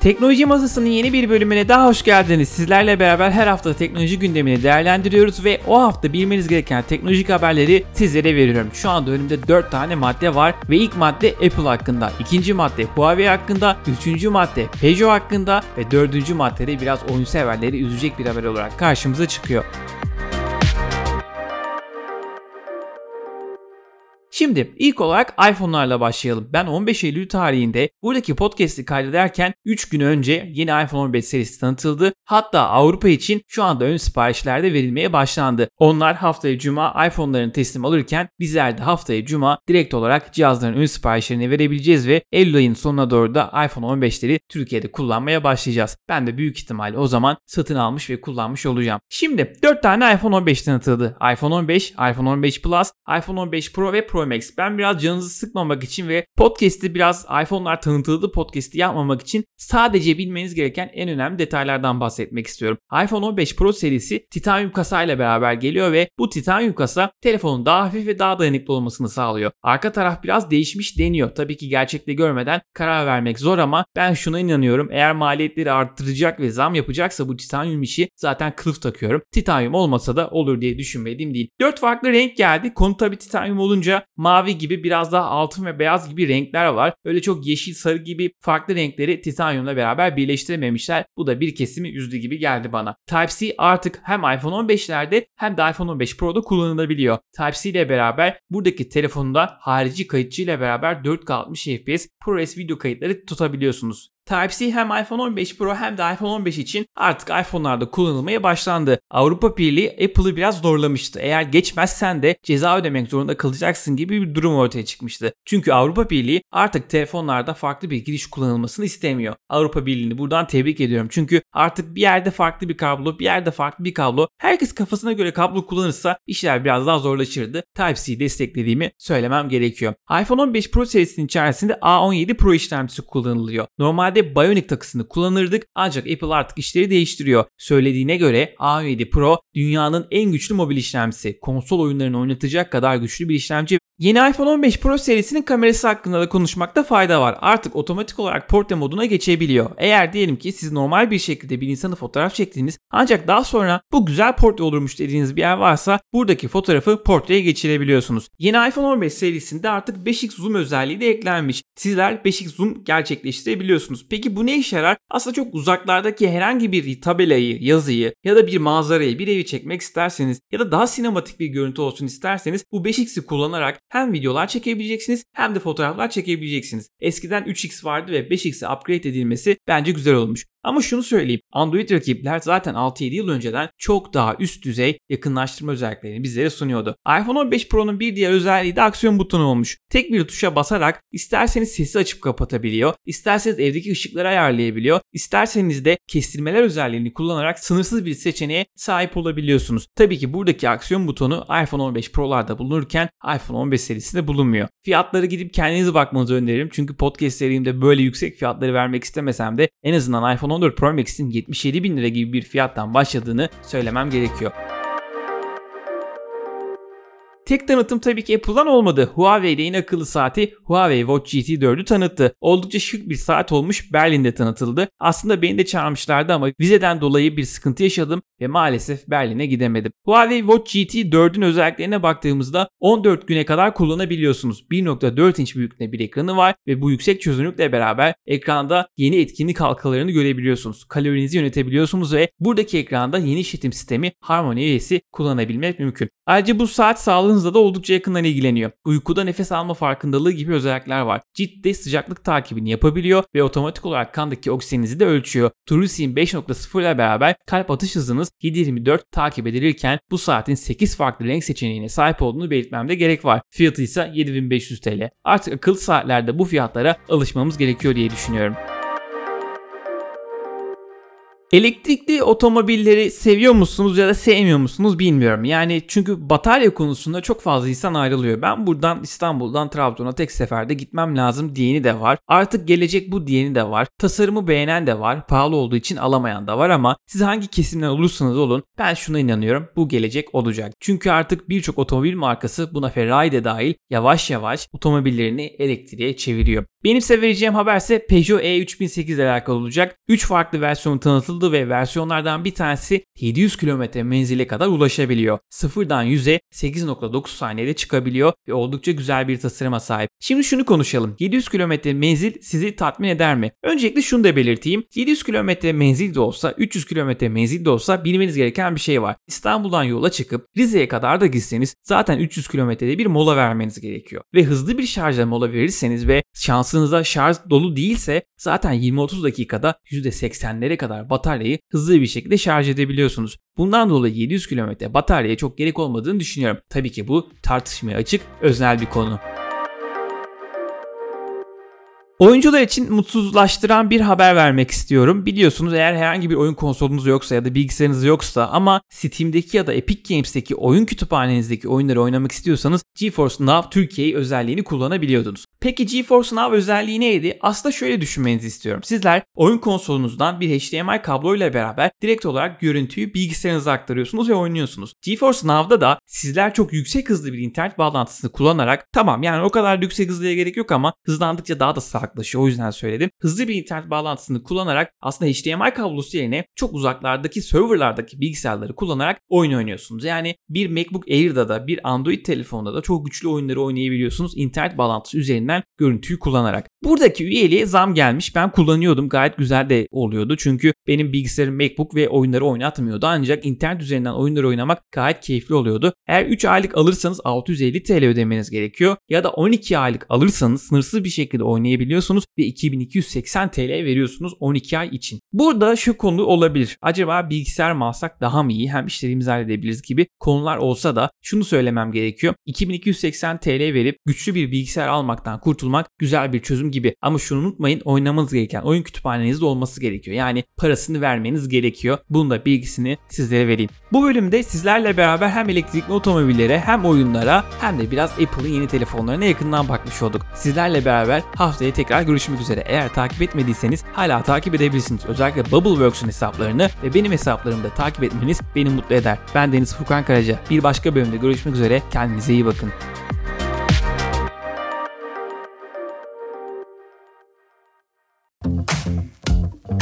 Teknoloji Masası'nın yeni bir bölümüne daha hoş geldiniz. Sizlerle beraber her hafta teknoloji gündemini değerlendiriyoruz ve o hafta bilmeniz gereken teknolojik haberleri sizlere veriyorum. Şu anda önümde 4 tane madde var ve ilk madde Apple hakkında, ikinci madde Huawei hakkında, üçüncü madde Peugeot hakkında ve dördüncü maddede biraz oyun severleri üzecek bir haber olarak karşımıza çıkıyor. Şimdi ilk olarak iPhone'larla başlayalım. Ben 15 Eylül tarihinde buradaki podcast'i kaydederken 3 gün önce yeni iPhone 15 serisi tanıtıldı. Hatta Avrupa için şu anda ön siparişlerde verilmeye başlandı. Onlar haftaya cuma iPhone'larını teslim alırken bizler de haftaya cuma direkt olarak cihazların ön siparişlerini verebileceğiz ve Eylül ayının sonuna doğru da iPhone 15'leri Türkiye'de kullanmaya başlayacağız. Ben de büyük ihtimalle o zaman satın almış ve kullanmış olacağım. Şimdi 4 tane iPhone 15 tanıtıldı. iPhone 15, iPhone 15 Plus, iPhone 15 Pro ve Pro Max. Ben biraz canınızı sıkmamak için ve podcast'i biraz iPhone'lar tanıtıldı podcast'i yapmamak için sadece bilmeniz gereken en önemli detaylardan bahsetmek istiyorum. iPhone 15 Pro serisi titanyum kasayla beraber geliyor ve bu titanyum kasa telefonun daha hafif ve daha dayanıklı olmasını sağlıyor. Arka taraf biraz değişmiş deniyor. Tabii ki gerçekte görmeden karar vermek zor ama ben şuna inanıyorum. Eğer maliyetleri arttıracak ve zam yapacaksa bu titanyum işi zaten kılıf takıyorum. Titanyum olmasa da olur diye düşünmediğim değil. 4 farklı renk geldi. Konu tabii titanyum olunca mavi gibi biraz daha altın ve beyaz gibi renkler var. Öyle çok yeşil, sarı gibi farklı renkleri titanyumla beraber birleştirememişler. Bu da bir kesimi üzdü gibi geldi bana. Type-C artık hem iPhone 15'lerde hem de iPhone 15 Pro'da kullanılabiliyor. Type-C ile beraber buradaki telefonda harici kayıtçı ile beraber 4K 60 FPS ProRes video kayıtları tutabiliyorsunuz. Type-C hem iPhone 15 Pro hem de iPhone 15 için artık iPhone'larda kullanılmaya başlandı. Avrupa Birliği Apple'ı biraz zorlamıştı. Eğer geçmezsen de ceza ödemek zorunda kalacaksın gibi bir durum ortaya çıkmıştı. Çünkü Avrupa Birliği artık telefonlarda farklı bir giriş kullanılmasını istemiyor. Avrupa Birliği'ni buradan tebrik ediyorum. Çünkü artık bir yerde farklı bir kablo, bir yerde farklı bir kablo. Herkes kafasına göre kablo kullanırsa işler biraz daha zorlaşırdı. Type-C desteklediğimi söylemem gerekiyor. iPhone 15 Pro serisinin içerisinde A17 Pro işlemcisi kullanılıyor. Normalde Normalde Bionic takısını kullanırdık ancak Apple artık işleri değiştiriyor. Söylediğine göre A7 Pro dünyanın en güçlü mobil işlemcisi. Konsol oyunlarını oynatacak kadar güçlü bir işlemci Yeni iPhone 15 Pro serisinin kamerası hakkında da konuşmakta fayda var. Artık otomatik olarak portre moduna geçebiliyor. Eğer diyelim ki siz normal bir şekilde bir insanı fotoğraf çektiğiniz ancak daha sonra bu güzel portre olurmuş dediğiniz bir yer varsa buradaki fotoğrafı portreye geçirebiliyorsunuz. Yeni iPhone 15 serisinde artık 5x zoom özelliği de eklenmiş. Sizler 5x zoom gerçekleştirebiliyorsunuz. Peki bu ne işe yarar? Aslında çok uzaklardaki herhangi bir tabelayı, yazıyı ya da bir manzarayı, bir evi çekmek isterseniz ya da daha sinematik bir görüntü olsun isterseniz bu 5x'i kullanarak hem videolar çekebileceksiniz hem de fotoğraflar çekebileceksiniz. Eskiden 3x vardı ve 5x'e upgrade edilmesi bence güzel olmuş. Ama şunu söyleyeyim. Android rakipler zaten 6-7 yıl önceden çok daha üst düzey yakınlaştırma özelliklerini bizlere sunuyordu. iPhone 15 Pro'nun bir diğer özelliği de aksiyon butonu olmuş. Tek bir tuşa basarak isterseniz sesi açıp kapatabiliyor, isterseniz evdeki ışıkları ayarlayabiliyor, isterseniz de kestirmeler özelliğini kullanarak sınırsız bir seçeneğe sahip olabiliyorsunuz. Tabii ki buradaki aksiyon butonu iPhone 15 Pro'larda bulunurken iPhone 15 serisinde bulunmuyor. Fiyatları gidip kendinize bakmanızı öneririm. Çünkü podcast serimde böyle yüksek fiyatları vermek istemesem de en azından iPhone 14 Pro Max'in 77 bin lira gibi bir fiyattan başladığını söylemem gerekiyor. Tek tanıtım tabii ki Apple'dan olmadı. Huawei'de akıllı saati Huawei Watch GT 4'ü tanıttı. Oldukça şık bir saat olmuş Berlin'de tanıtıldı. Aslında beni de çağırmışlardı ama vizeden dolayı bir sıkıntı yaşadım ve maalesef Berlin'e gidemedim. Huawei Watch GT 4'ün özelliklerine baktığımızda 14 güne kadar kullanabiliyorsunuz. 1.4 inç büyüklüğünde bir ekranı var ve bu yüksek çözünürlükle beraber ekranda yeni etkinlik halkalarını görebiliyorsunuz. Kalorinizi yönetebiliyorsunuz ve buradaki ekranda yeni işletim sistemi Harmony OS'i kullanabilmek mümkün. Ayrıca bu saat sağlığınızla da oldukça yakından ilgileniyor. Uykuda nefes alma farkındalığı gibi özellikler var. Ciddi sıcaklık takibini yapabiliyor ve otomatik olarak kandaki oksijeninizi de ölçüyor. TrueSeam 5.0 ile beraber kalp atış hızınız 7.24 takip edilirken bu saatin 8 farklı renk seçeneğine sahip olduğunu belirtmemde gerek var. Fiyatı ise 7500 TL. Artık akıllı saatlerde bu fiyatlara alışmamız gerekiyor diye düşünüyorum. Elektrikli otomobilleri seviyor musunuz ya da sevmiyor musunuz bilmiyorum. Yani çünkü batarya konusunda çok fazla insan ayrılıyor. Ben buradan İstanbul'dan Trabzon'a tek seferde gitmem lazım diyeni de var. Artık gelecek bu diyeni de var. Tasarımı beğenen de var. Pahalı olduğu için alamayan da var ama siz hangi kesimden olursanız olun ben şuna inanıyorum. Bu gelecek olacak. Çünkü artık birçok otomobil markası buna Ferrari de dahil yavaş yavaş otomobillerini elektriğe çeviriyor. Benim size vereceğim haberse Peugeot E3008 ile alakalı olacak. 3 farklı versiyon tanıtıldı ve versiyonlardan bir tanesi 700 km menzile kadar ulaşabiliyor. Sıfırdan 100'e 8.9 saniyede çıkabiliyor ve oldukça güzel bir tasarıma sahip. Şimdi şunu konuşalım. 700 km menzil sizi tatmin eder mi? Öncelikle şunu da belirteyim. 700 km menzil de olsa, 300 km menzil de olsa bilmeniz gereken bir şey var. İstanbul'dan yola çıkıp Rize'ye kadar da gitseniz zaten 300 kilometrede bir mola vermeniz gerekiyor. Ve hızlı bir şarjla mola verirseniz ve şansınıza şarj dolu değilse zaten 20-30 dakikada %80'lere kadar bataryayı hızlı bir şekilde şarj edebiliyorsunuz. Bundan dolayı 700 km bataryaya çok gerek olmadığını düşünüyorum. Tabii ki bu tartışmaya açık özel bir konu. Oyuncular için mutsuzlaştıran bir haber vermek istiyorum. Biliyorsunuz eğer herhangi bir oyun konsolunuz yoksa ya da bilgisayarınız yoksa ama Steam'deki ya da Epic Games'teki oyun kütüphanenizdeki oyunları oynamak istiyorsanız GeForce Now Türkiye özelliğini kullanabiliyordunuz. Peki GeForce Now özelliği neydi? Aslında şöyle düşünmenizi istiyorum. Sizler oyun konsolunuzdan bir HDMI kablo ile beraber direkt olarak görüntüyü bilgisayarınıza aktarıyorsunuz ve oynuyorsunuz. GeForce Now'da da sizler çok yüksek hızlı bir internet bağlantısını kullanarak tamam yani o kadar yüksek hızlıya gerek yok ama hızlandıkça daha da sağlıklaşıyor o yüzden söyledim. Hızlı bir internet bağlantısını kullanarak aslında HDMI kablosu yerine çok uzaklardaki serverlardaki bilgisayarları kullanarak oyun oynuyorsunuz. Yani bir MacBook Air'da da bir Android telefonda da çok güçlü oyunları oynayabiliyorsunuz internet bağlantısı üzerinden görüntüyü kullanarak. Buradaki üyeliğe zam gelmiş. Ben kullanıyordum. Gayet güzel de oluyordu. Çünkü benim bilgisayarım MacBook ve oyunları oynatmıyordu. Ancak internet üzerinden oyunları oynamak gayet keyifli oluyordu. Eğer 3 aylık alırsanız 650 TL ödemeniz gerekiyor. Ya da 12 aylık alırsanız sınırsız bir şekilde oynayabiliyorsunuz ve 2280 TL veriyorsunuz 12 ay için. Burada şu konu olabilir. Acaba bilgisayar mı alsak daha mı iyi? Hem işlerimizi halledebiliriz gibi konular olsa da şunu söylemem gerekiyor. 2280 TL verip güçlü bir bilgisayar almaktan kurtulmak güzel bir çözüm gibi. Ama şunu unutmayın oynamanız gereken oyun kütüphanenizde olması gerekiyor. Yani parasını vermeniz gerekiyor. Bunun da bilgisini sizlere vereyim. Bu bölümde sizlerle beraber hem elektrikli otomobillere hem oyunlara hem de biraz Apple'ın yeni telefonlarına yakından bakmış olduk. Sizlerle beraber haftaya tekrar görüşmek üzere. Eğer takip etmediyseniz hala takip edebilirsiniz. Özellikle Bubbleworks'un hesaplarını ve benim hesaplarımı da takip etmeniz beni mutlu eder. Ben Deniz Furkan Karaca. Bir başka bölümde görüşmek üzere. Kendinize iyi bakın.